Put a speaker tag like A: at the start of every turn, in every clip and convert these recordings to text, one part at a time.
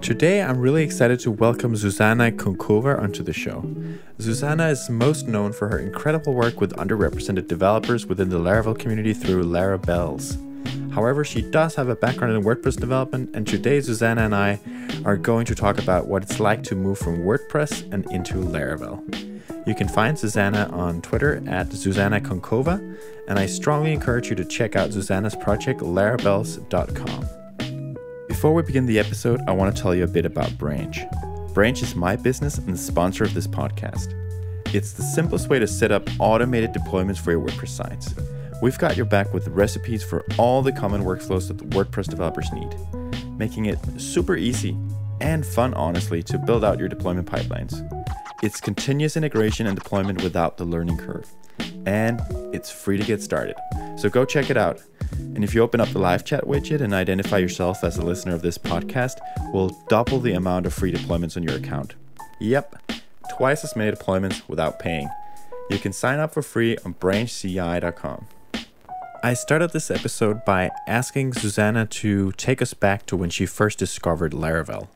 A: Today, I'm really excited to welcome Zuzana Kunckova onto the show. Zuzana is most known for her incredible work with underrepresented developers within the Laravel community through Larabelles. However, she does have a background in WordPress development, and today Zuzana and I are going to talk about what it's like to move from WordPress and into Laravel. You can find Zuzana on Twitter at Zuzana Kunckova, and I strongly encourage you to check out Zuzana's project larabelles.com. Before we begin the episode, I want to tell you a bit about Branch. Branch is my business and the sponsor of this podcast. It's the simplest way to set up automated deployments for your WordPress sites. We've got your back with recipes for all the common workflows that WordPress developers need, making it super easy and fun, honestly, to build out your deployment pipelines. It's continuous integration and deployment without the learning curve, and it's free to get started. So go check it out. And if you open up the live chat widget and identify yourself as a listener of this podcast, we'll double the amount of free deployments on your account. Yep, twice as many deployments without paying. You can sign up for free on branchci.com. I started this episode by asking Zuzana to take us back to when she first discovered Laravel.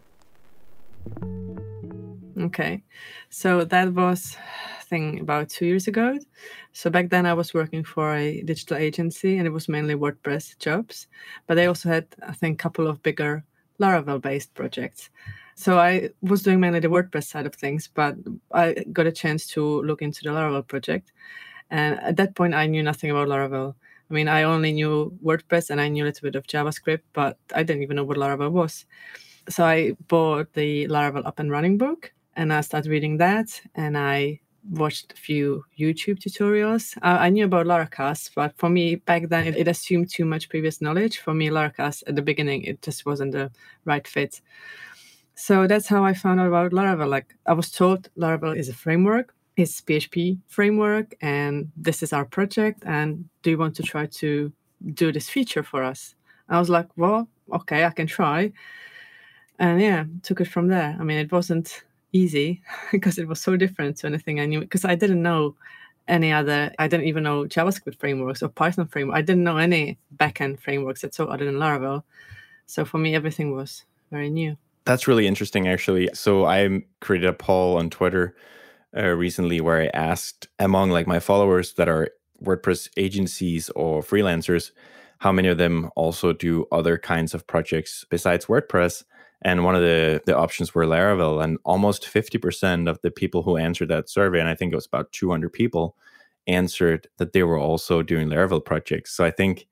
B: Okay, so that was I think about two years ago. So back then I was working for a digital agency, and it was mainly WordPress jobs, but they also had I think a couple of bigger Laravel-based projects. So I was doing mainly the WordPress side of things, but I got a chance to look into the Laravel project, and at that point I knew nothing about Laravel. I mean, I only knew WordPress and I knew a little bit of JavaScript, but I didn't even know what Laravel was. So I bought the Laravel Up and Running book and I started reading that and I watched a few YouTube tutorials. I, knew about Laracast, but for me back then it, it, assumed too much previous knowledge. For me, Laracast at the beginning, it just wasn't the right fit. So that's how I found out about Laravel. Like I was told Laravel is a framework, it's PHP framework, and this is our project. And do you want to try to do this feature for us? I was like, well, okay, I can try. And yeah, took it from there. I mean, it wasn't easy because it was so different to anything I knew because I didn't know any other I didn't even know JavaScript frameworks or Python framework. I didn't know any backend frameworks at all other than Laravel. So for me everything was very new.
A: That's really interesting actually. So I created a poll on Twitter uh, recently where I asked among like my followers that are WordPress agencies or freelancers how many of them also do other kinds of projects besides WordPress and one of the, the options were Laravel. And almost 50% of the people who answered that survey, and I think it was about 200 people, answered that they were also doing Laravel projects. So I think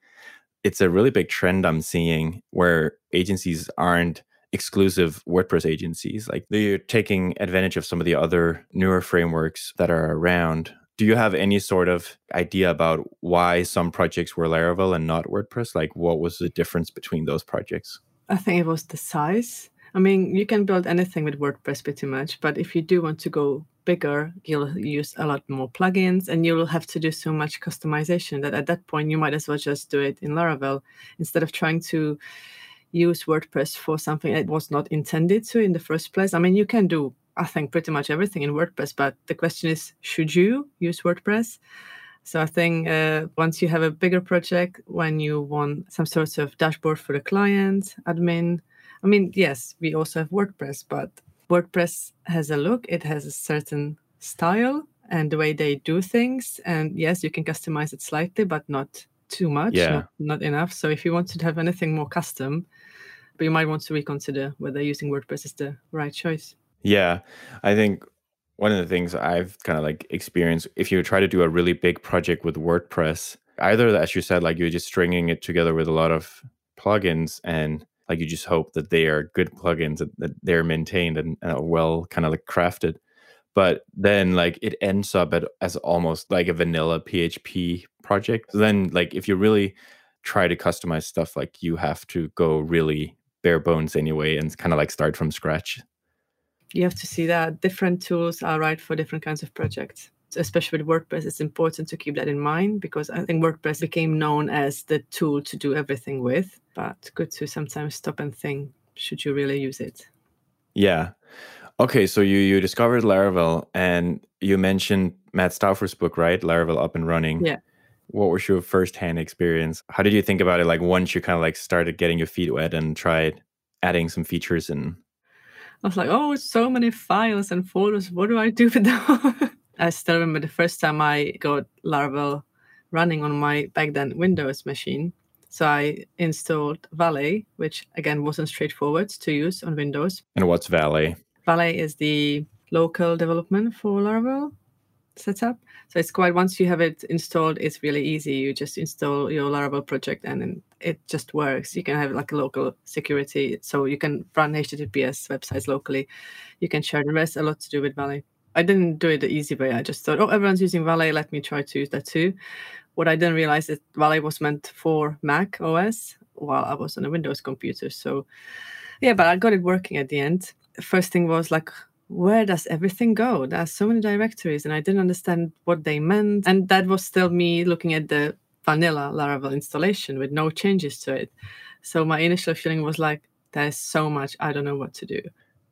A: it's a really big trend I'm seeing where agencies aren't exclusive WordPress agencies. Like they're taking advantage of some of the other newer frameworks that are around. Do you have any sort of idea about why some projects were Laravel and not WordPress? Like what was the difference between those projects?
B: I think it was the size. I mean, you can build anything with WordPress pretty much, but if you do want to go bigger, you'll use a lot more plugins and you'll have to do so much customization that at that point you might as well just do it in Laravel instead of trying to use WordPress for something it was not intended to in the first place. I mean, you can do, I think, pretty much everything in WordPress, but the question is, should you use WordPress? So I think uh, once you have a bigger project, when you want some sort of dashboard for the client, admin, I mean, yes, we also have WordPress, but WordPress has a look, it has a certain style and the way they do things. And yes, you can customize it slightly, but not too much, yeah. not, not enough. So if you want to have anything more custom, but you might want to reconsider whether using WordPress is the right choice.
A: Yeah, I think one of the things I've kind of like experienced, if you try to do a really big project with WordPress, either as you said, like you're just stringing it together with a lot of plugins and like you just hope that they are good plugins that they're maintained and uh, well kind of like crafted. But then like it ends up at, as almost like a vanilla php project. So then like if you really try to customize stuff like you have to go really bare bones anyway and kind of like start from scratch
B: you have to see that different tools are right for different kinds of projects. Especially with WordPress, it's important to keep that in mind because I think WordPress became known as the tool to do everything with, but good to sometimes stop and think should you really use it?
A: Yeah. Okay, so you you discovered Laravel and you mentioned Matt Stauffer's book, right? Laravel Up and Running.
B: Yeah.
A: what was your first hand experience? How did you think about it? Like once you kind of like started getting your feet wet and tried adding some features and
B: I was like, oh, so many files and folders. What do I do with them? I still remember the first time I got Laravel running on my back then Windows machine. So I installed Valet, which again wasn't straightforward to use on Windows.
A: And what's Valet?
B: Valet is the local development for Laravel setup. So it's quite once you have it installed, it's really easy. You just install your Laravel project and then it just works. You can have like a local security, so you can run HTTPS websites locally. You can share the rest. A lot to do with Valet. I didn't do it the easy way. I just thought, oh, everyone's using Valet. Let me try to use that too. What I didn't realize is Valet was meant for Mac OS while I was on a Windows computer. So yeah, but I got it working at the end. First thing was like, where does everything go? There's so many directories, and I didn't understand what they meant. And that was still me looking at the vanilla Laravel installation with no changes to it. So my initial feeling was like, there's so much, I don't know what to do.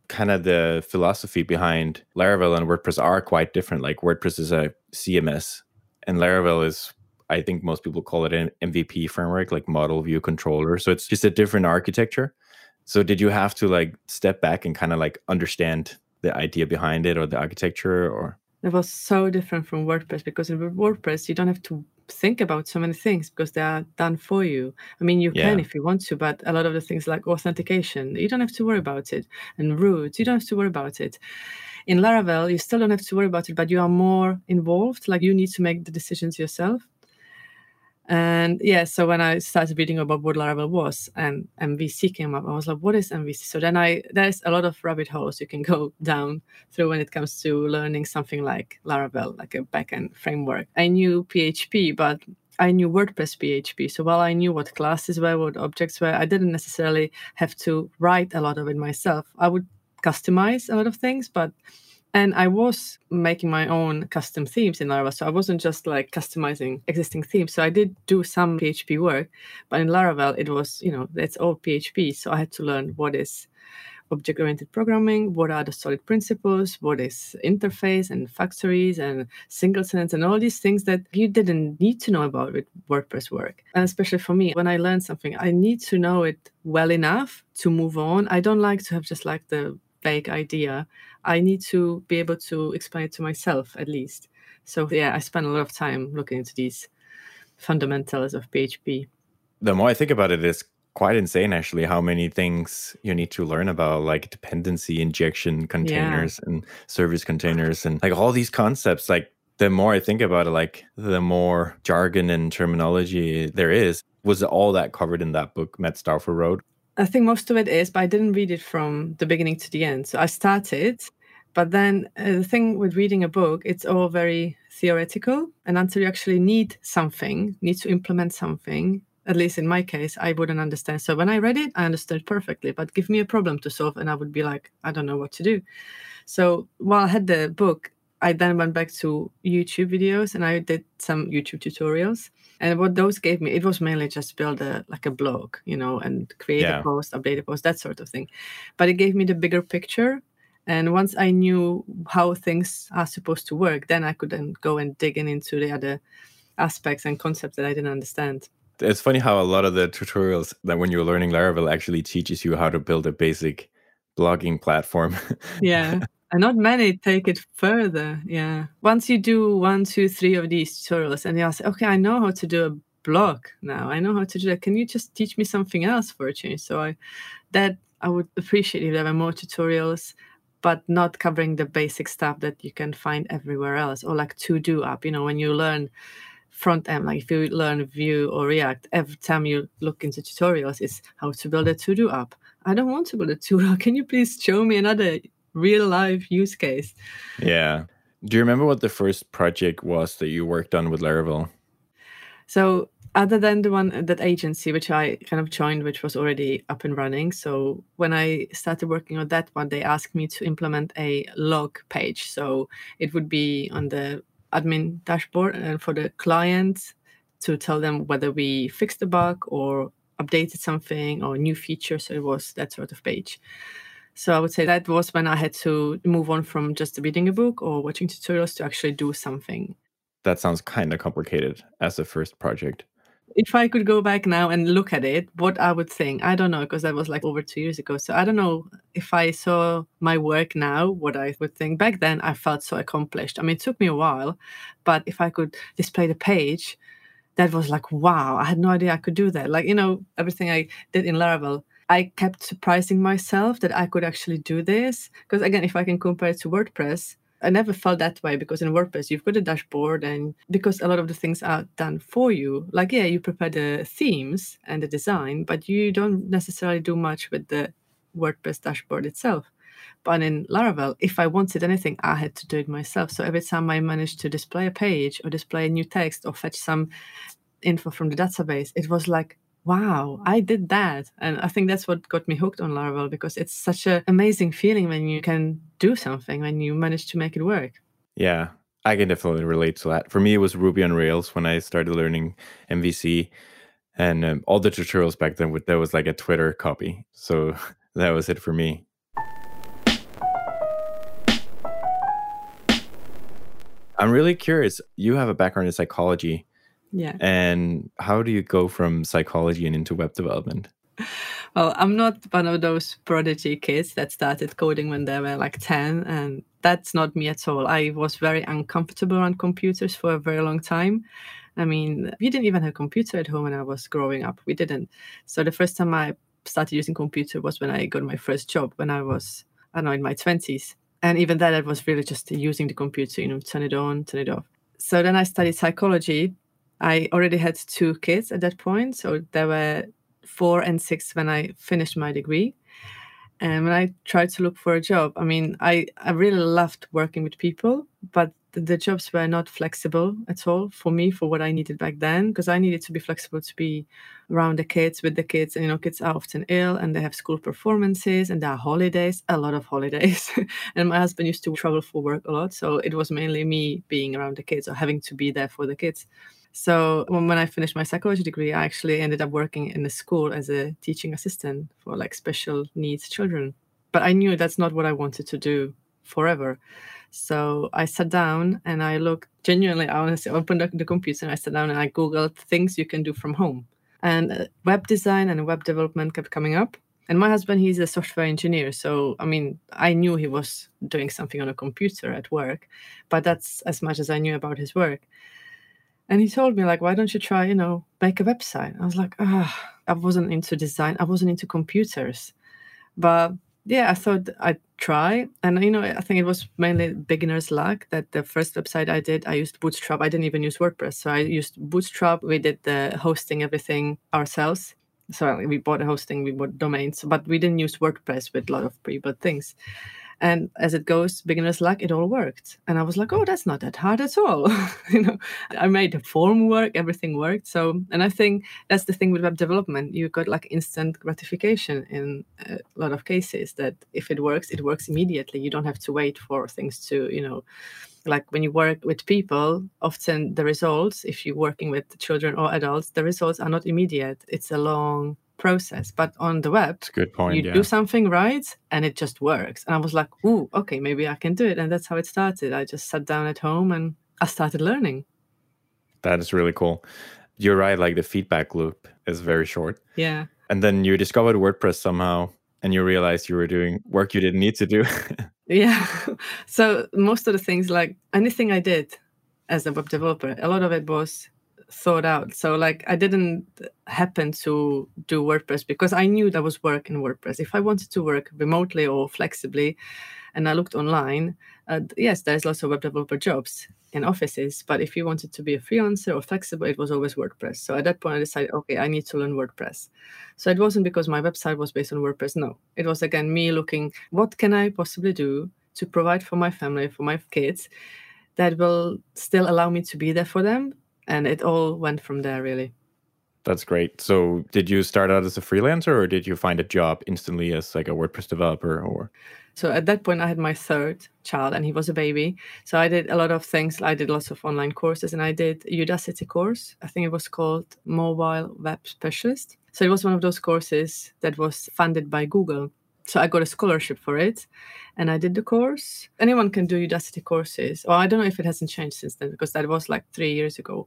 A: Kind of the philosophy behind Laravel and WordPress are quite different. Like WordPress is a CMS, and Laravel is, I think most people call it an MVP framework, like model view controller. So it's just a different architecture. So did you have to like step back and kind of like understand the idea behind it or the architecture or?
B: It was so different from WordPress because in WordPress you don't have to think about so many things because they are done for you. I mean, you yeah. can if you want to, but a lot of the things like authentication, you don't have to worry about it, and routes, you don't have to worry about it. In Laravel, you still don't have to worry about it, but you are more involved. Like you need to make the decisions yourself. And yeah, so when I started reading about what Laravel was and MVC came up, I was like, what is MVC? So then I there's a lot of rabbit holes you can go down through when it comes to learning something like Laravel, like a backend framework. I knew PHP, but I knew WordPress PHP. So while I knew what classes were, what objects were, I didn't necessarily have to write a lot of it myself. I would customize a lot of things, but and I was making my own custom themes in Laravel. So I wasn't just like customizing existing themes. So I did do some PHP work, but in Laravel, it was, you know, it's all PHP. So I had to learn what is object oriented programming, what are the solid principles, what is interface and factories and singletons and all these things that you didn't need to know about with WordPress work. And especially for me, when I learn something, I need to know it well enough to move on. I don't like to have just like the vague idea. I need to be able to explain it to myself at least. So yeah, I spend a lot of time looking into these fundamentals of PHP.
A: The more I think about it, it's quite insane actually how many things you need to learn about like dependency injection containers yeah. and service containers and like all these concepts like the more i think about it like the more jargon and terminology there is was all that covered in that book matt wrote
B: I think most of it is, but I didn't read it from the beginning to the end. So I started, but then uh, the thing with reading a book, it's all very theoretical. And until you actually need something, need to implement something, at least in my case, I wouldn't understand. So when I read it, I understood perfectly. But give me a problem to solve, and I would be like, I don't know what to do. So while I had the book, I then went back to YouTube videos and I did some YouTube tutorials. And what those gave me, it was mainly just build a like a blog, you know, and create yeah. a post, update a post, that sort of thing. But it gave me the bigger picture. And once I knew how things are supposed to work, then I could then go and dig in into the other aspects and concepts that I didn't understand.
A: It's funny how a lot of the tutorials that when you're learning Laravel actually teaches you how to build a basic blogging platform.
B: yeah. And not many take it further. Yeah. Once you do one, two, three of these tutorials and you say, okay, I know how to do a blog now. I know how to do that. Can you just teach me something else for a change? So I that I would appreciate if there were more tutorials, but not covering the basic stuff that you can find everywhere else. Or like to do app, you know, when you learn front end, like if you learn Vue or React, every time you look into tutorials, it's how to build a to do app. I don't want to build a to do. Can you please show me another real life use case.
A: Yeah. Do you remember what the first project was that you worked on with Laravel?
B: So, other than the one that agency which I kind of joined, which was already up and running. So when I started working on that one, they asked me to implement a log page. So it would be on the admin dashboard and for the client to tell them whether we fixed the bug or updated something or new features. So it was that sort of page. So I would say that was when I had to move on from just reading a book or watching tutorials to actually do something.
A: that sounds kind of complicated as a first project.
B: If I could go back now and look at it, what I would think, I don't know, because that was like over two years ago. So I don't know if I saw my work now, what I would think. Back then, I felt so accomplished. I mean, it took me a while, but if I could display the page, that was like, wow, I had no idea I could do that. Like, you know, everything I did in Laravel, I kept surprising myself that I could actually do this. Because again, if I can compare it to WordPress, I never felt that way because in WordPress you've got a dashboard and because a lot of the things are done for you. Like yeah, you prepare the themes and the design, but you don't necessarily do much with the WordPress dashboard itself. But in Laravel, if I wanted anything, I had to do it myself. So every time I managed to display a page or display a new text or fetch some info from the database, it was like, wow, I did that. And I think that's what got me hooked on Laravel because it's such an amazing feeling when you can do something, when you manage to make it work.
A: Yeah, I can definitely relate to that. For me, it was Ruby on Rails when I started learning MVC. And um, all the tutorials back then, with there was like a Twitter copy. So that was it for me. I'm really curious. You have a background in psychology.
B: Yeah.
A: And how do you go from psychology and into web development?
B: Well, I'm not one of those prodigy kids that started coding when they were like 10, and that's not me at all. I was very uncomfortable on computers for a very long time. I mean, we didn't even have a computer at home when I was growing up. We didn't. So the first time I started using computer was when I got my first job when I was, I don't know, in my 20s. And even then, it was really just using the computer, you know, turn it on, turn it off. So then I studied psychology I already had two kids at that point. So there were four and six when I finished my degree. And when I tried to look for a job, I mean, I, I really loved working with people, but the, the jobs were not flexible at all for me for what I needed back then because I needed to be flexible to be around the kids with the kids and you know kids are often ill and they have school performances and there are holidays a lot of holidays and my husband used to travel for work a lot so it was mainly me being around the kids or having to be there for the kids so when I finished my psychology degree, I actually ended up working in a school as a teaching assistant for like special needs children. But I knew that's not what I wanted to do forever. So I sat down and I looked genuinely, I honestly opened up the computer and I sat down and I Googled things you can do from home. And uh, web design and web development kept coming up. And my husband, he's a software engineer. So, I mean, I knew he was doing something on a computer at work, but that's as much as I knew about his work. And he told me, like, why don't you try, you know, make a website? I was like, ah, I wasn't into design. I wasn't into computers. But yeah, I thought I'd try. And, you know, I think it was mainly beginner's luck that the first website I did, I used Bootstrap. I didn't even use WordPress. So I used Bootstrap. We did the hosting, everything ourselves. So we bought a hosting, we bought domains, but we didn't use WordPress with a lot of pre-built things. And as it goes, beginner's luck, it all worked. And I was like, oh, that's not that hard at all. you know, I made the form work, everything worked. So, and I think that's the thing with web development. You got like instant gratification in a lot of cases that if it works, it works immediately. You don't have to wait for things to, you know, like when you work with people, often the results, if you're working with children or adults, the results are not immediate. It's a long process. But on the web,
A: good point.
B: You
A: yeah.
B: do something right and it just works. And I was like, ooh, okay, maybe I can do it. And that's how it started. I just sat down at home and I started learning.
A: That is really cool. You're right, like the feedback loop is very short.
B: Yeah.
A: And then you discovered WordPress somehow and you realized you were doing work you didn't need to do.
B: yeah. So most of the things, like anything I did as a web developer, a lot of it was thought out. So like I didn't happen to do WordPress because I knew there was work in WordPress. If I wanted to work remotely or flexibly, and I looked online, uh, yes, there's lots of web developer jobs in offices. But if you wanted to be a freelancer or flexible, it was always WordPress. So at that point, I decided, okay, I need to learn WordPress. So it wasn't because my website was based on WordPress. No, it was again me looking, what can I possibly do to provide for my family, for my kids, that will still allow me to be there for them and it all went from there really.
A: That's great. So did you start out as a freelancer or did you find a job instantly as like a wordpress developer or?
B: So at that point i had my third child and he was a baby. So i did a lot of things. I did lots of online courses and i did udacity course. I think it was called mobile web specialist. So it was one of those courses that was funded by google So I got a scholarship for it and I did the course. Anyone can do Udacity courses. Well, I don't know if it hasn't changed since then because that was like three years ago.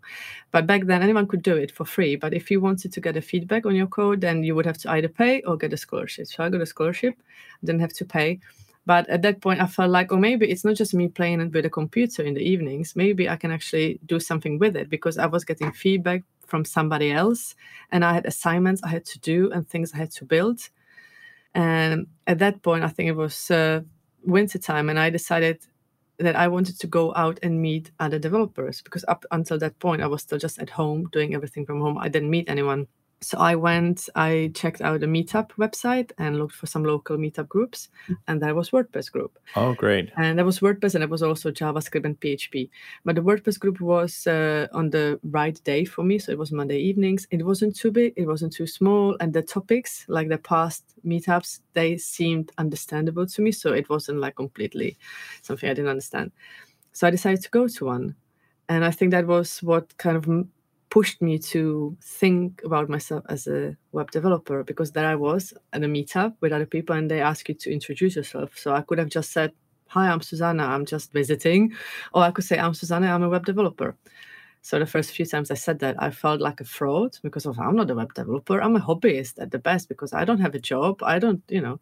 B: But back then, anyone could do it for free. But if you wanted to get a feedback on your code, then you would have to either pay or get a scholarship. So I got a scholarship, didn't have to pay. But at that point, I felt like, oh, maybe it's not just me playing with a computer in the evenings. Maybe I can actually do something with it because I was getting feedback from somebody else and I had assignments I had to do and things I had to build. And at that point, I think it was uh, winter time, and I decided that I wanted to go out and meet other developers because up until that point, I was still just at home doing everything from home. I didn't meet anyone so I went, I checked out a meetup website and looked for some local meetup groups, and that was WordPress group.
A: Oh, great!
B: And that was WordPress, and it was also JavaScript and PHP. But the WordPress group was uh, on the right day for me, so it was Monday evenings. It wasn't too big, it wasn't too small, and the topics, like the past meetups, they seemed understandable to me. So it wasn't like completely something I didn't understand. So I decided to go to one, and I think that was what kind of pushed me to think about myself as a web developer because there I was at a meetup with other people and they ask you to introduce yourself. So I could have just said, Hi, I'm Zuzana, I'm just visiting. Or I could say, I'm Zuzana, I'm a web developer. So the first few times I said that, I felt like a fraud because of I'm not a web developer. I'm a hobbyist at the best because I don't have a job. I don't, you know.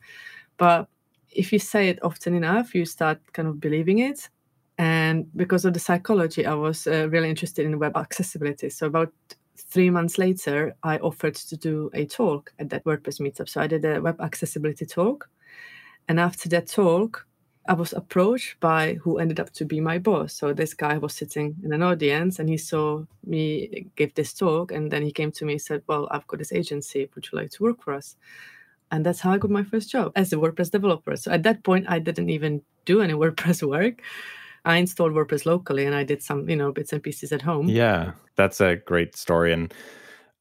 B: But if you say it often enough, you start kind of believing it. And because of the psychology, I was uh, really interested in web accessibility. So about three months later, I offered to do a talk at that WordPress meetup. So I did a web accessibility talk. And after that talk, I was approached by who ended up to be my boss. So this guy was sitting in an audience and he saw me give this talk. And then he came to me and said, Well, I've got this agency. Would you like to work for us? And that's how I got my first job as a WordPress developer. So at that point, I didn't even do any WordPress work. I installed WordPress locally and I did some, you know, bits and pieces at home.
A: Yeah, that's a great story. And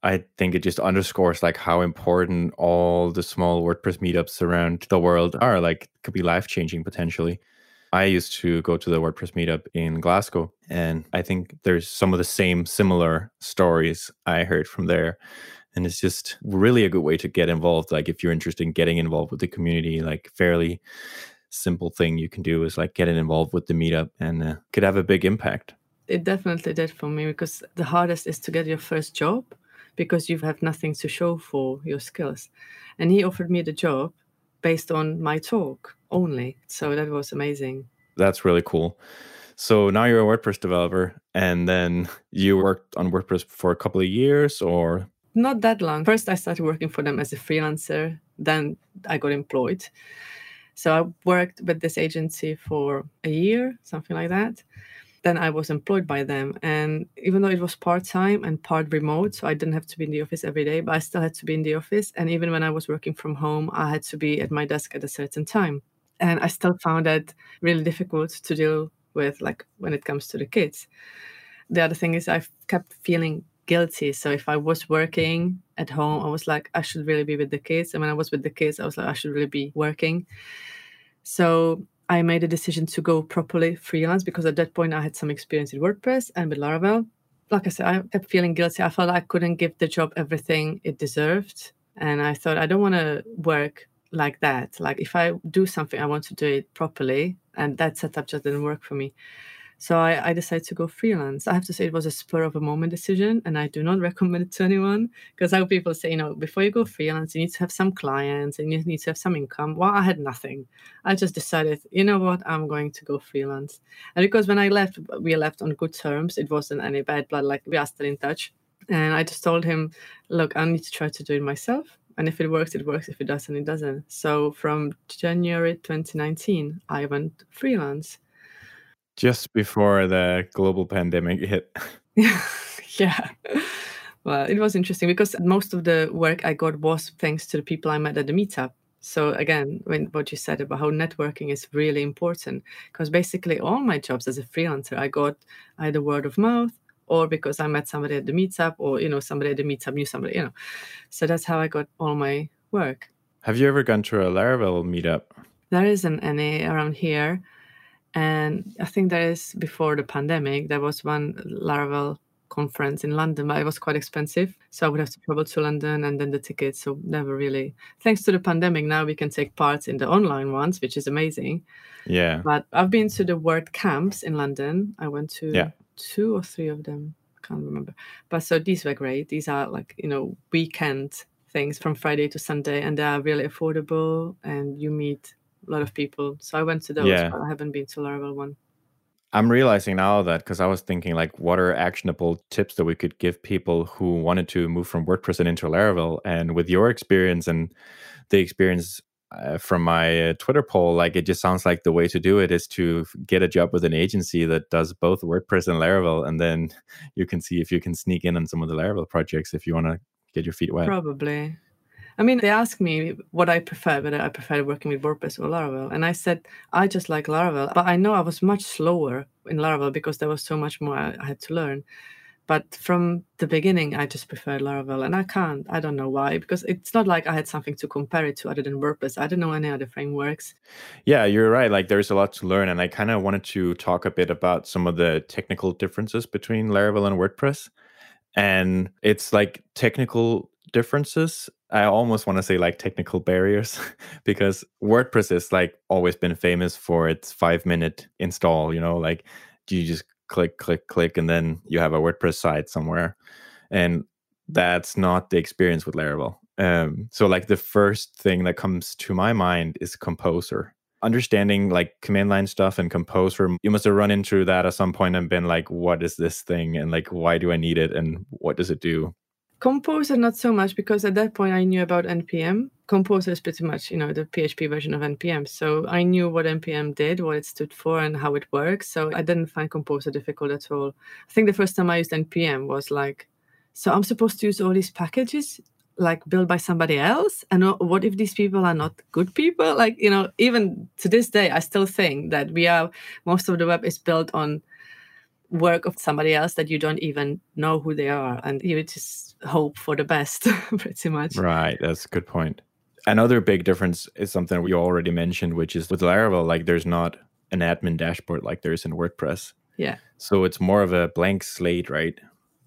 A: I think it just underscores like how important all the small WordPress meetups around the world are. Like could be life changing potentially. I used to go to the WordPress meetup in Glasgow, and I think there's some of the same similar stories I heard from there. And it's just really a good way to get involved. Like if you're interested in getting involved with the community, like fairly simple thing you can do is like getting involved with the meetup and uh, could have a big impact.
B: It definitely did for me because the hardest is to get your first job because you have nothing to show for your skills. And he offered me the job based on my talk only. So that was amazing.
A: That's really cool. So now you're a WordPress developer and then you worked on WordPress for a couple of years or
B: not that long. First I started working for them as a freelancer, then I got employed. So I worked with this agency for a year, something like that. Then I was employed by them. And even though it was part time and part remote, so I didn't have to be in the office every day, but I still had to be in the office. And even when I was working from home, I had to be at my desk at a certain time. And I still found that really difficult to deal with, like when it comes to the kids. The other thing is, I kept feeling guilty. So if I was working at home, I was like, I should really be with the kids. And when I was with the kids, I was like, I should really be working. So I made a decision to go properly freelance because at that point I had some experience in WordPress and with Laravel. Like I said, I kept feeling guilty. I felt I couldn't give the job everything it deserved. And I thought, I don't want to work like that. Like if I do something, I want to do it properly. And that setup just didn't work for me. So I, I, decided to go freelance. I have to say it was a spur of a moment decision, and I do not recommend it to anyone because how people say, you know, before you go freelance, you need to have some clients and you need to have some income. Well, I had nothing. I just decided, you know what, I'm going to go freelance. And because when I left, we left on good terms. It wasn't any bad blood. Like we are still in touch. And I just told him, look, I need to try to do it myself. And if it works, it works. If it doesn't, it doesn't. So from January 2019, I went freelance
A: just before the global pandemic hit.
B: yeah. Well, it was interesting because most of the work I got was thanks to the people I met at the meetup. So again, when what you said about how networking is really important, because basically all my jobs as a freelancer, I got either word of mouth or because I met somebody at the meetup, or you know somebody at the meetup knew somebody, you know. So that's how I got all my work.
A: Have you ever gone to a Laravel meetup?
B: There isn't any around here. And I think that is before the pandemic, there was one Laravel conference in London, but it was quite expensive. So I would have to travel to London and then the tickets. So never really. Thanks to the pandemic, now we can take part in the online ones, which is amazing.
A: Yeah.
B: But I've been to the WordCamps in London. I went to
A: Yeah.
B: two or three of them. I can't remember. But so these were great. These are like, you know, weekend things from Friday to Sunday, and they are really affordable and you meet a lot of people. So I went to those,
A: Yeah.
B: but I haven't been to Laravel one.
A: I'm realizing now that because I was thinking like, what are actionable tips that we could give people who wanted to move from WordPress and into Laravel? And with your experience and the experience uh, from my uh, Twitter poll, like it just sounds like the way to do it is to get a job with an agency that does both WordPress and Laravel, and then you can see if you can sneak in on some of the Laravel projects if you want to get your feet wet.
B: Probably. I mean, they asked me what I prefer, whether I prefer working with WordPress or Laravel. And I said, I just like Laravel. But I know I was much slower in Laravel because there was so much more I had to learn. But from the beginning, I just preferred Laravel. And I can't, I don't know why, because it's not like I had something to compare it to other than WordPress. I don't know any other frameworks.
A: Yeah, you're right. Like there's a lot to learn, and I kind of wanted to talk a bit about some of the technical differences between Laravel and WordPress. And it's like technical differences. I almost want to say like technical barriers because WordPress is like always been famous for its five minute install. You know, like you just click, click, click, and then you have a WordPress site somewhere. And that's not the experience with Laravel. Um, so like the first thing that comes to my mind is Composer. Understanding like command line stuff and Composer, you must have run into that at some point and been like, what is this thing? And like, why do I need it? And what does it do?
B: Composer, not so much, because at that point I knew about NPM. Composer is pretty much, you know, the PHP version of NPM. So I knew what NPM did, what it stood for, and how it works. So I didn't find Composer difficult at all. I think the first time I used NPM was like, so I'm supposed to use all these packages like built by somebody else and what if these people are not good people like you know even to this day i still think that we are most of the web is built on work of somebody else that you don't even know who they are and you just hope for the best pretty much
A: Right. That's a good point. Another big difference is something we already mentioned, which is with Laravel, like there's not an admin dashboard like there is in WordPress.
B: yeah
A: So it's more of a blank slate, right?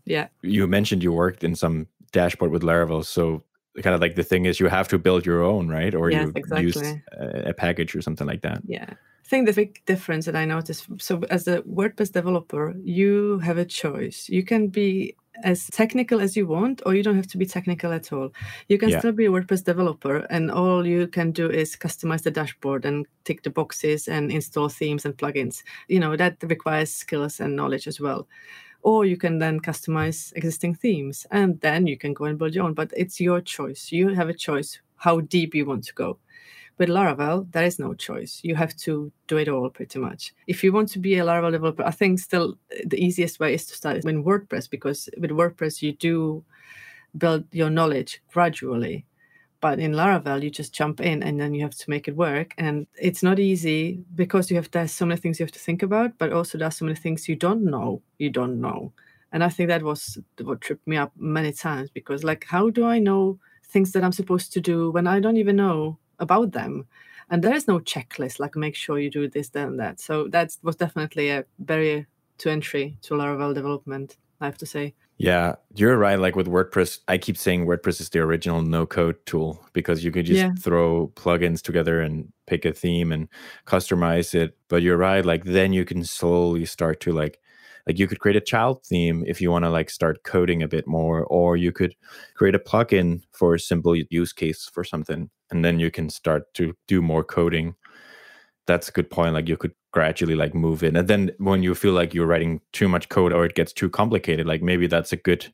B: yeah
A: You mentioned you worked in some dashboard with Laravel. So kind of like the thing is you have to build your own, right? Or
B: Yes,
A: you use
B: exactly.
A: a, a package or something like that.
B: Yeah. I think the big difference that I noticed so, as a WordPress developer, you have a choice. You can be as technical as you want, or you don't have to be technical at all. You can
A: Yeah.
B: still be a WordPress developer, and all you can do is customize the dashboard and tick the boxes and install themes and plugins. You know, that requires skills and knowledge as well. Or you can then customize existing themes and then you can go and build your own. But it's your choice. You have a choice how deep you want to go. With Laravel, there is no choice. You have to do it all pretty much. If you want to be a Laravel developer, I think still uh, the easiest way is to start in WordPress because with WordPress, you do build your knowledge gradually. But in Laravel, you just jump in and then you have to make it work. And it's not easy because you have there's so many things you have to think about, but also there's so many things you don't know. You don't know. And I think that was what tripped me up many times because like how do I know things that I'm supposed to do when I don't even know about them? And there is no checklist like make sure you do this, then that. So that was definitely a barrier to entry to Laravel development, I have to say.
A: Yeah, you're right. Like with WordPress, I keep saying WordPress is the original no code tool because you could just
B: Yeah.
A: throw plugins together and pick a theme and customize it. But you're right. Like then you can slowly start to like, like you could create a child theme if you want to like start coding a bit more, or you could create a plugin for a simple use case for something. And then you can start to do more coding. That's a good point. Like you could gradually like move in. And then when you feel like you're writing too much code or it gets too complicated, like maybe that's a good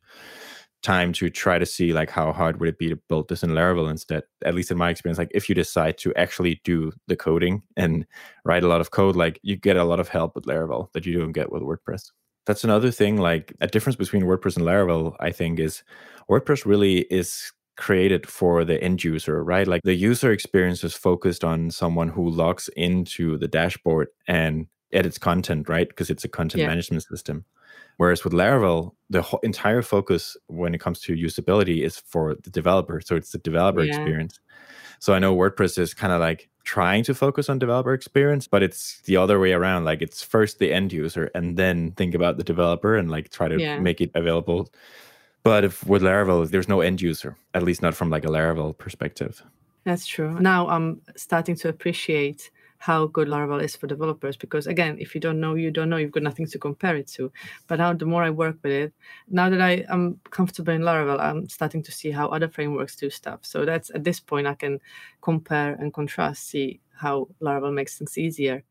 A: time to try to see like how hard would it be to build this in Laravel instead. At least in my experience, like if you decide to actually do the coding and write a lot of code, like you get a lot of help with Laravel that you don't get with WordPress. That's another thing. Like a difference between WordPress and Laravel, I think, is WordPress really is created for the end user, right? Like the user experience is focused on someone who logs into the dashboard and edits content, right? Because it's a content
B: Yeah.
A: management system. Whereas with Laravel, the whole entire focus when it comes to usability is for the developer. So it's the developer
B: Yeah.
A: experience. So I know WordPress is kind of like trying to focus on developer experience, but it's the other way around. Like it's first the end user and then think about the developer and like try to
B: Yeah.
A: make it available. But if with Laravel, there's no end user, at least not from like a Laravel perspective.
B: That's true. Now I'm starting to appreciate how good Laravel is for developers because again, if you don't know, you don't know. You've got nothing to compare it to. But now the more I work with it, now that I am comfortable in Laravel, I'm starting to see how other frameworks do stuff. So that's at this point I can compare and contrast, see how Laravel makes things easier.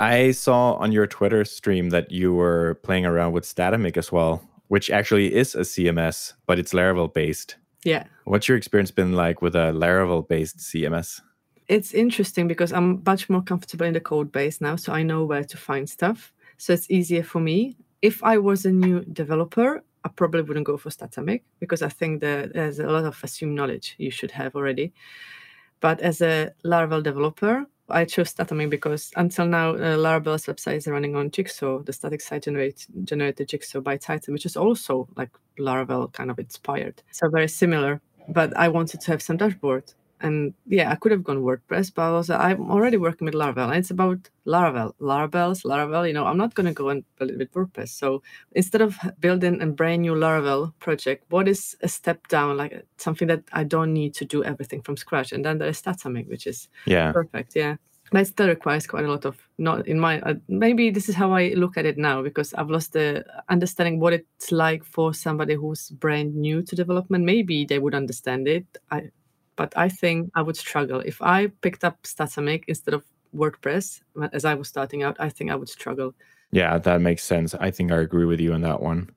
A: I saw on your Twitter stream that you were playing around with Statamic as well, which actually is a CMS, but it's Laravel based.
B: Yeah.
A: What's your experience been like with a Laravel based CMS?
B: it's interesting because I'm much more comfortable in the code base now, so I know where to find stuff. So it's easier for me. If I was a new developer, I probably wouldn't go for Statamic because I think that there's a lot of assumed knowledge you should have already. But as a Laravel developer, I chose Statamic because until now, uh, Larabelles website is running on Jigsaw, the static site generate, generated Jigsaw by Tighten, which is also like Laravel kind of inspired. So very similar. But I wanted to have some dashboard and yeah, I could have gone WordPress, but I was I'm already working with Laravel, and it's about Laravel, Laravel's Laravel. You know, I'm not going to go and build it with WordPress. So instead of building a brand new Laravel project, what is a step down, like something that I don't need to do everything from scratch? And then there is Statamic, which is
A: Yeah.
B: perfect. Yeah. But it still requires quite a lot of not in my uh, maybe this is how I look at it now because I've lost the understanding what it's like for somebody who's brand new to development. Maybe they would understand it. I but I think I would struggle if I picked up Statamic instead of WordPress uh, as I was starting out. I think I would struggle.
A: Yeah, that makes sense. I think I agree with you on that one.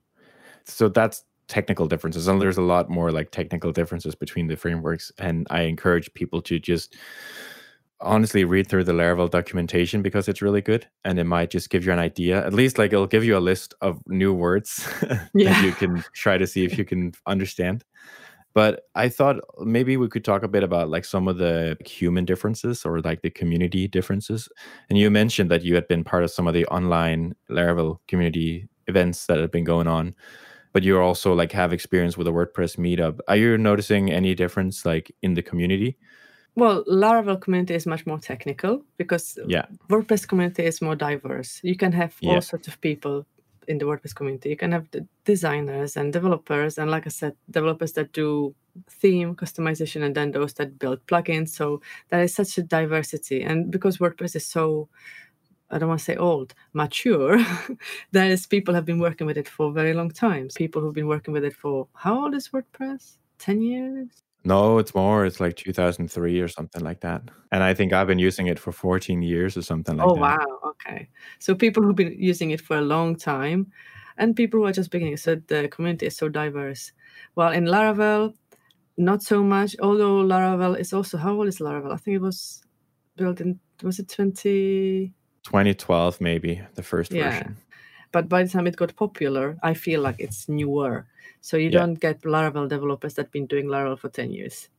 A: So that's technical differences. And there's a lot more like technical differences between the frameworks. And I encourage people to just honestly read through the Laravel documentation because it's really good. And it might just give you an idea. At least like it'll give you a list of new words
B: Yeah.
A: that you can try to see if you can understand. But I thought uh, maybe we could talk a bit about like some of the human differences or like the community differences. And you mentioned that you had been part of some of the online Laravel community events that have been going on, but you also like have experience with a WordPress meetup. Are you noticing any difference like in the community?
B: Well, Laravel community is much more technical because
A: Yeah.
B: WordPress community is more diverse. You can have
A: Yeah.
B: all sorts of people in the WordPress community. You can have the designers and developers, and like I said, developers that do theme customization, and then those that build plugins. So there is such a diversity, and because WordPress is so I don't want to say old, mature. there is people have been working with it for very long times. People who've been working with it for how old is WordPress? Ten years.
A: No, it's more. It's like 2003 or something like that. And I think I've been using it for 14 years or something like
B: oh
A: that.
B: Oh, wow okay so people who've been using it for a long time and people who are just beginning so the community is so diverse well in laravel not so much although laravel is also how old is laravel i think it was built in was it 20
A: 2012, maybe the first
B: Yeah.
A: version.
B: But by the time it got popular i feel like it's newer so you
A: Yeah.
B: don't get laravel developers that have been doing laravel for 10 years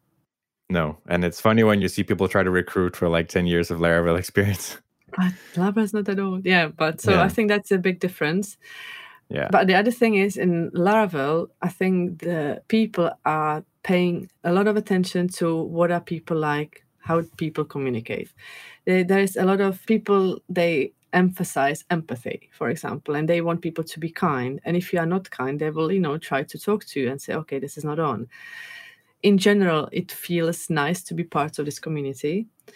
A: No. And it's funny when you see people try to recruit for like 10 years of Laravel experience.
B: but laravel is not that old yeah but so
A: Yeah.
B: i think that's a big difference
A: yeah.
B: But the other thing is in Laravel, I think the people are paying a lot of attention to what are people like, how people communicate. There is a lot of people they emphasize empathy, for example, and they want people to be kind. And if you are not kind, they will, you know, try to talk to you and say, okay, this is not on. In general, it feels nice to be part of this community.
A: Okay.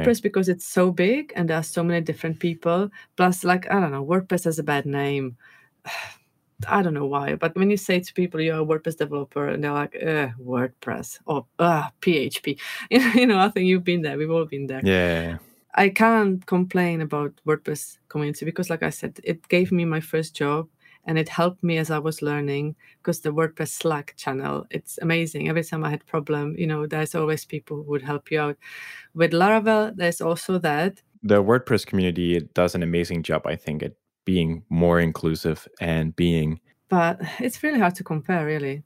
B: WordPress, because it's so big and there are so many different people, plus, like, I don't know, WordPress has a bad name. I don't know why, but when you say to people you're a WordPress developer and they're like, uh, WordPress or uh, PHP, you know, I think you've been there. We've all been there.
A: Yeah.
B: I can't complain about WordPress community because, like I said, it gave me my first job and it helped me as I was learning because the WordPress Slack channel, it's amazing. Every time I had problem, you know, there's always people who would help you out. With Laravel, there's also that.
A: The WordPress community does an amazing job, I think, at being more inclusive and being
B: But it's really hard to compare, really.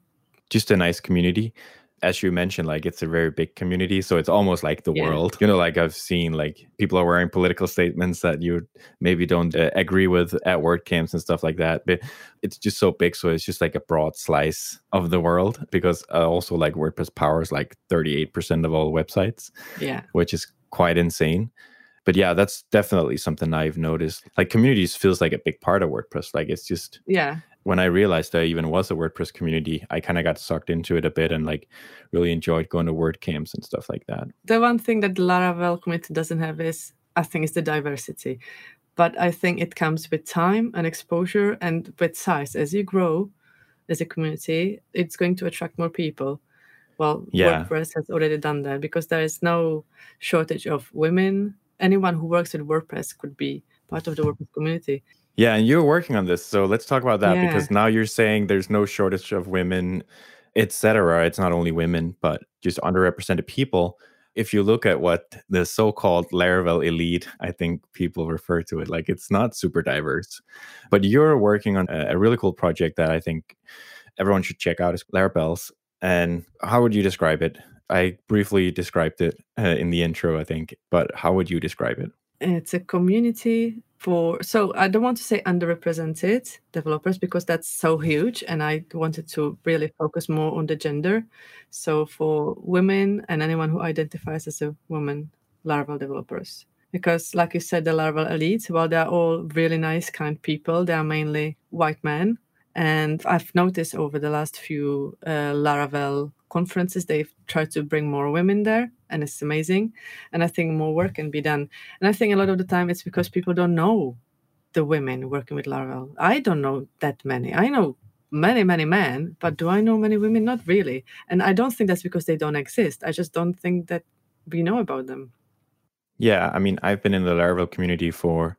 A: just a nice community. As you mentioned, like it's a very big community. So it's almost like the
B: Yeah.
A: world. You know, like I've seen like people are wearing political statements that you maybe don't uh, agree with at WordCamps and stuff like that. But it's just so big. So it's just like a broad slice of the world because uh, also like WordPress powers like 38% of all websites
B: Yeah.
A: which is quite insane. But yeah, that's definitely something I've noticed. Like communities feels like a big part of WordPress. Like it's just
B: Yeah.
A: When I realized there even was a WordPress community, I kind of got sucked into it a bit and like really enjoyed going to WordCamps and stuff like that.
B: The one thing that the Laravel community doesn't have is, I think, is the diversity. But I think it comes with time and exposure and with size. As you grow as a community, it's going to attract more people. Well,
A: Yeah.
B: WordPress has already done that because there is no shortage of women. Anyone who works with WordPress could be part of the WordPress community.
A: Yeah, and you're working on this, so let's talk about that
B: Yeah.
A: because now you're saying there's no shortage of women, etc. It's not only women, but just underrepresented people. If you look at what the so-called Laravel elite, I think people refer to it like it's not super diverse. But you're working on a, a really cool project that I think everyone should check out is Larabelles. And how would you describe it? I briefly described it uh, in the intro, I think, but how would you describe it?
B: It's a community for so i don't want to say underrepresented developers because that's so huge and i wanted to really focus more on the gender. So for women and anyone who identifies as a woman laravel developers. Because like you said the laravel elites well they're all really nice kind people. They are mainly white men. And i've noticed over the last few uh, laravel conferences they've tried to bring more women there and it's amazing and i think more work can be done and I think a lot of the time it's because people don't know the women working with Laravel. I don't know that many. I know many, many men, but do I know many women? Not really. And I don't think that's because they don't exist. I just don't think that we know about them.
A: Yeah, I mean, I've been in the Laravel community for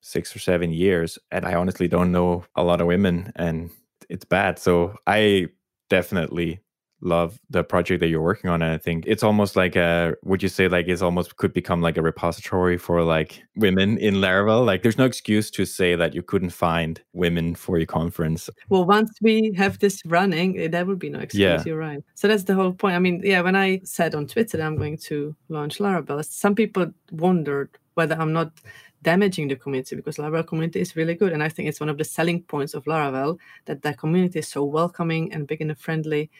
A: six or seven years, and I honestly don't know a lot of women, and it's bad. So I definitely love the project that you're working on, and I think it's almost like a. Would you say like it's almost could become like a repository for like women in Laravel? Like, there's no excuse to say that you couldn't find women for your conference.
B: Well, once we have this running, eh, there will be no excuse.
A: Yeah.
B: You're right. So that's the whole point. I mean, yeah, when I said on Twitter that I'm going to launch Larabelles, some people wondered whether I'm not damaging the community because Laravel community is really good. And I think it's one of the selling points of Laravel that the community is so welcoming and beginner friendly.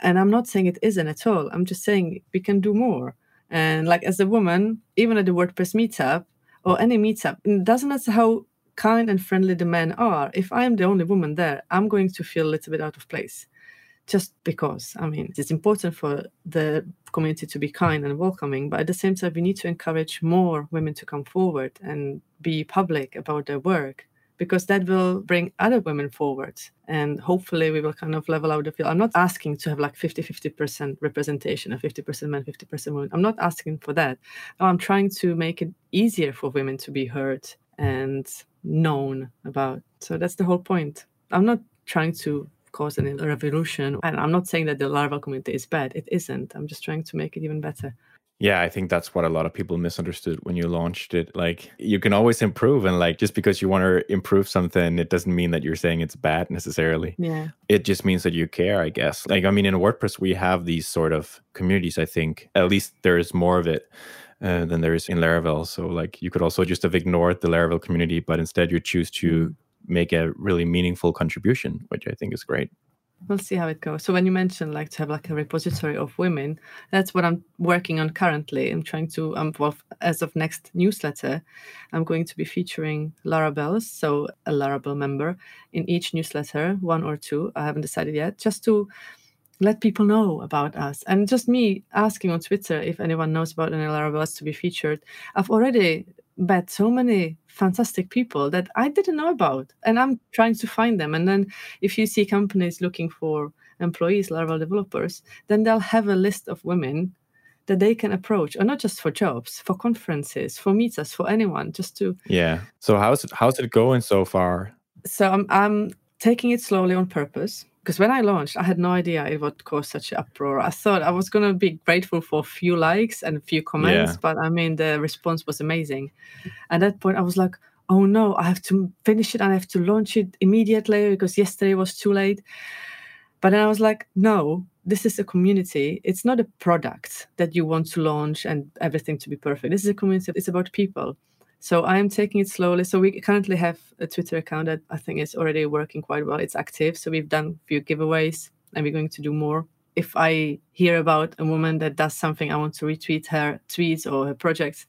B: And I'm not saying it isn't at all. I'm just saying we can do more. And like as a woman, even at the WordPress meetup or any meetup, it doesn't matter how kind and friendly the men are. If I'm the only woman there, I'm going to feel a little bit out of place. Just because, I mean, it's important for the community to be kind and welcoming, but at the same time, we need to encourage more women to come forward and be public about their work because that will bring other women forward and hopefully we will kind of level out the field. I'm not asking to have like 50 50% representation of 50% men 50% women. I'm not asking for that. I'm trying to make it easier for women to be heard and known about. So that's the whole point. I'm not trying to cause any revolution and i'm not saying that the Laravel community is bad. It isn't. I'm just trying to make it even better
A: Yeah, I think that's what a lot of people misunderstood when you launched it. Like, you can always improve, and like, just because you want to improve something, it doesn't mean that you're saying it's bad necessarily.
B: yeah
A: It just means that you care, I guess. Like, I mean, in WordPress, we have these sort of communities, I think. At least there is more of it uh, than there is in Laravel. So, like, you could also just have ignored the Laravel community, but instead you choose to make a really meaningful contribution, which I think is great.
B: We'll see how it goes. So when you mentioned like to have like a repository of women that's what i'm working on currently. I'm trying to um well as of next newsletter i'm going to be featuring Larabelles so a Larabelle member in each newsletter one or two. I haven't decided yet just to let people know about us. And just me asking on twitter if anyone knows about any Larabelles to be featured. I've already met so many fantastic people that I didn't know about, and I'm trying to find them. And then, if you see companies looking for employees, Laravel developers, then they'll have a list of women that they can approach, or not just for jobs, for conferences, for meetups, for anyone, just to.
A: Yeah. So, how's it, how's it going so far?
B: So I'm I'm taking it slowly on purpose because when I launched, I had no idea it would cause such an uproar. I thought I was gonna be grateful for a few likes and a few comments,
A: Yeah.
B: but I mean the response was amazing. At that point, I was like, "Oh no, I have to finish it and I have to launch it immediately because yesterday was too late." But then I was like, "No, this is a community. It's not a product that you want to launch and everything to be perfect. This is a community. It's about people. So I am taking it slowly. So we currently have a Twitter account that I think is already working quite well. It's active. So we've done a few giveaways and we're going to do more. If I hear about a woman that does something, I want to retweet her tweets or her projects.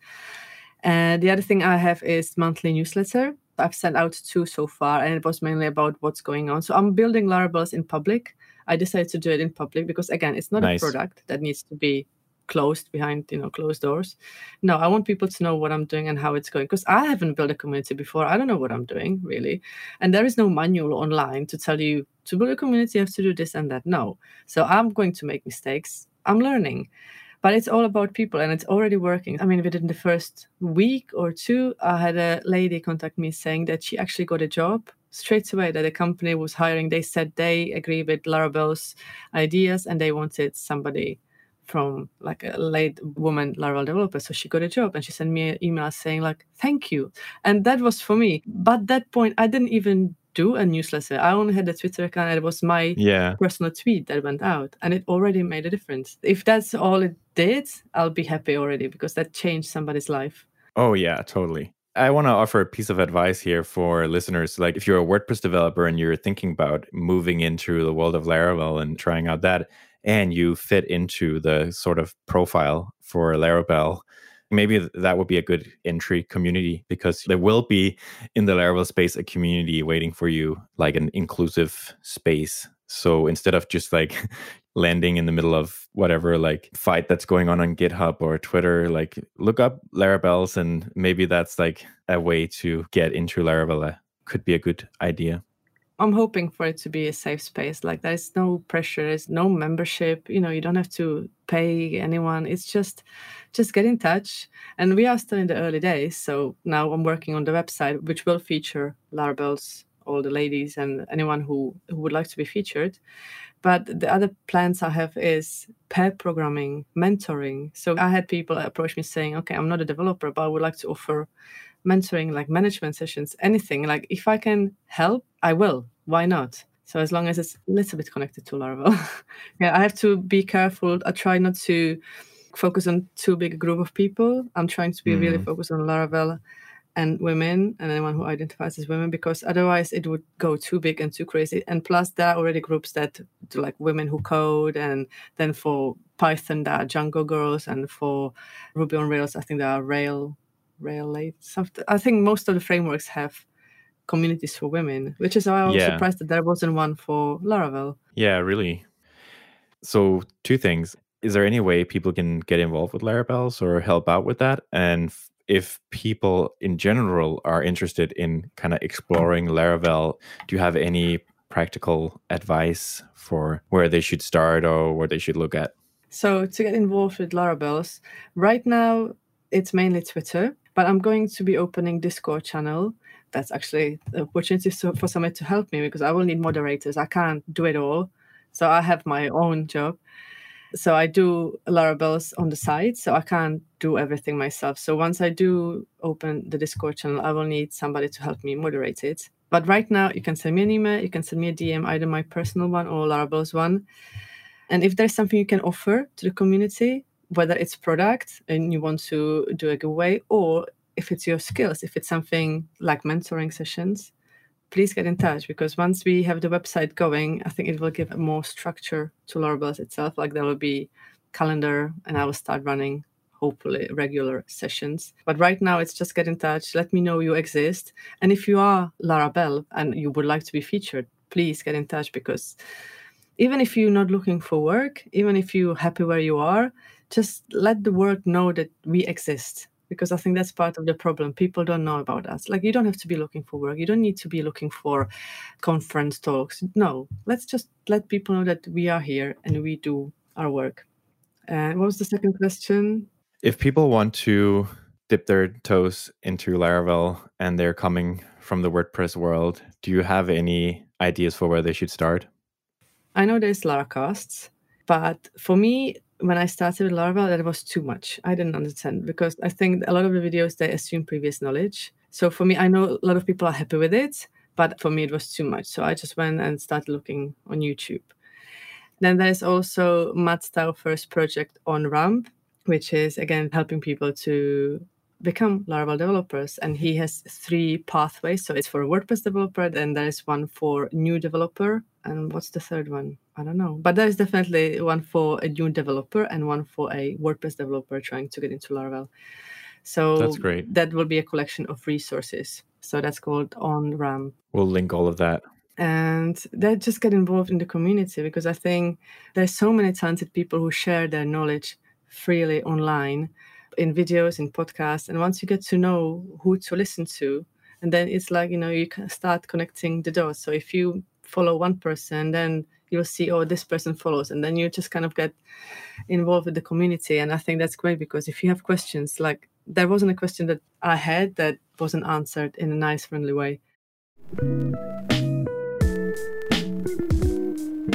B: And the other thing I have is monthly newsletter. I've sent out two so far, and it was mainly about what's going on. So I'm building Larabelles in public. I decided to do it in public because again, it's not nice. a product that needs to be closed behind you know closed doors. No i want people to know what i'm doing and how it's going because i haven't built a community before. I don't know what i'm doing really. And there is no manual online to tell you to build a community you have to do this and that. No. So i'm going to make mistakes. I'm learning. But it's all about people and it's already working. I mean within the first week or two i had a lady contact me saying that she actually got a job. Straight away that the company was hiring they said they agree with Larabelles' ideas and they wanted somebody from like a late woman Laravel developer. So she got a job and she sent me an email saying like, thank you. And that was for me. But that point, I didn't even do a newsletter. I only had a Twitter account. It was my yeah. personal tweet that went out and it already made a difference. If that's all it did, I'll be happy already because that changed somebody's life.
A: Oh yeah, totally. I want to offer a piece of advice here for listeners. Like, if you're a WordPress developer and you're thinking about moving into the world of Laravel and trying out that, and you fit into the sort of profile for Laravel, maybe that would be a good entry community because there will be in the Laravel space a community waiting for you, like an inclusive space. So instead of just like landing in the middle of whatever like fight that's going on on GitHub or Twitter, like look up Larabelles and maybe that's like a way to get into Laravel. Could be a good idea.
B: I'm hoping for it to be a safe space. Like there's no pressure, there's no membership. You know, you don't have to pay anyone. It's just, just get in touch. And we are still in the early days, so now I'm working on the website, which will feature Larabelles, all the ladies, and anyone who, who would like to be featured. But the other plans I have is pair programming, mentoring. So I had people approach me saying, "Okay, I'm not a developer, but I would like to offer." Mentoring, like management sessions, anything. Like if I can help, I will. Why not? So as long as it's a little bit connected to Laravel. yeah, I have to be careful. I try not to focus on too big a group of people. I'm trying to be mm. really focused on Laravel and women and anyone who identifies as women because otherwise it would go too big and too crazy. And plus there are already groups that do like women who code and then for Python there are Django girls and for Ruby on Rails I think there are Rail Rail late. I think most of the frameworks have communities for women, which is why I was yeah. surprised that there wasn't one for Laravel.
A: Yeah, really. So, two things. Is there any way people can get involved with Larabelles or help out with that? And if people in general are interested in kind of exploring Laravel, do you have any practical advice for where they should start or what they should look at?
B: So, to get involved with Larabelles, right now it's mainly Twitter but I'm going to be opening Discord channel. That's actually the opportunity for somebody to help me because I will need moderators. I can't do it all. So I have my own job. So I do Larabelles on the side, so I can't do everything myself. So once I do open the Discord channel, I will need somebody to help me moderate it. But right now, you can send me an email, you can send me a DM, either my personal one or Larabelles' one. And if there's something you can offer to the community, whether it's product and you want to do a giveaway or if it's your skills if it's something like mentoring sessions please get in touch because once we have the website going i think it will give more structure to Larabelles itself. Like there will be calendar and i will start running hopefully regular sessions. But right now it's just get in touch let me know you exist. And if you are Larabelle and you would like to be featured please get in touch because even if you're not looking for work even if you're happy where you are just let the world know that we exist because I think that's part of the problem. People don't know about us. Like you don't have to be looking for work. You don't need to be looking for conference talks. No, let's just let people know that we are here and we do our work. And what was the second question?
A: If people want to dip their toes into Laravel and they're coming from the WordPress world, do you have any ideas for where they should start?
B: I know there's Laracasts, but for me, when I started with Laravel, that was too much. I didn't understand because I think a lot of the videos they assume previous knowledge. So for me, I know a lot of people are happy with it, but for me it was too much. So I just went and started looking on YouTube. Then there's also Matt Stauffer's project on Ramp, which is again helping people to become Laravel developers. And he has three pathways. So it's for a WordPress developer, then there's one for new developer. And what's the third one? I don't know. But there's definitely one for a new developer and one for a WordPress developer trying to get into Laravel. So
A: that's great.
B: That will be a collection of resources. So that's called On Ramp.
A: We'll link all of that
B: and they just get involved in the community because I think there's so many talented people who share their knowledge freely online in videos, in podcasts. And once you get to know who to listen to, and then it's like, you know, you can start connecting the dots. So if you follow one person, then you'll see, oh, this person follows. And then you just kind of get involved with the community. And I think that's great because if you have questions, like there wasn't a question that I had that wasn't answered in a nice, friendly way.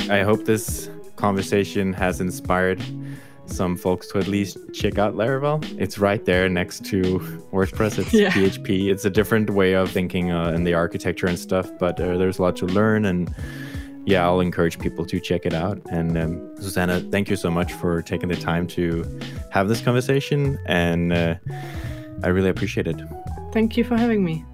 A: I hope this conversation has inspired some folks to at least check out Laravel. It's right there next to WordPress. It's yeah. PHP. It's a different way of thinking uh, in the architecture and stuff, but uh, there's a lot to learn. And yeah, I'll encourage people to check it out. And um, Zuzana, thank you so much for taking the time to have this conversation. And uh, I really appreciate it.
B: Thank you for having me.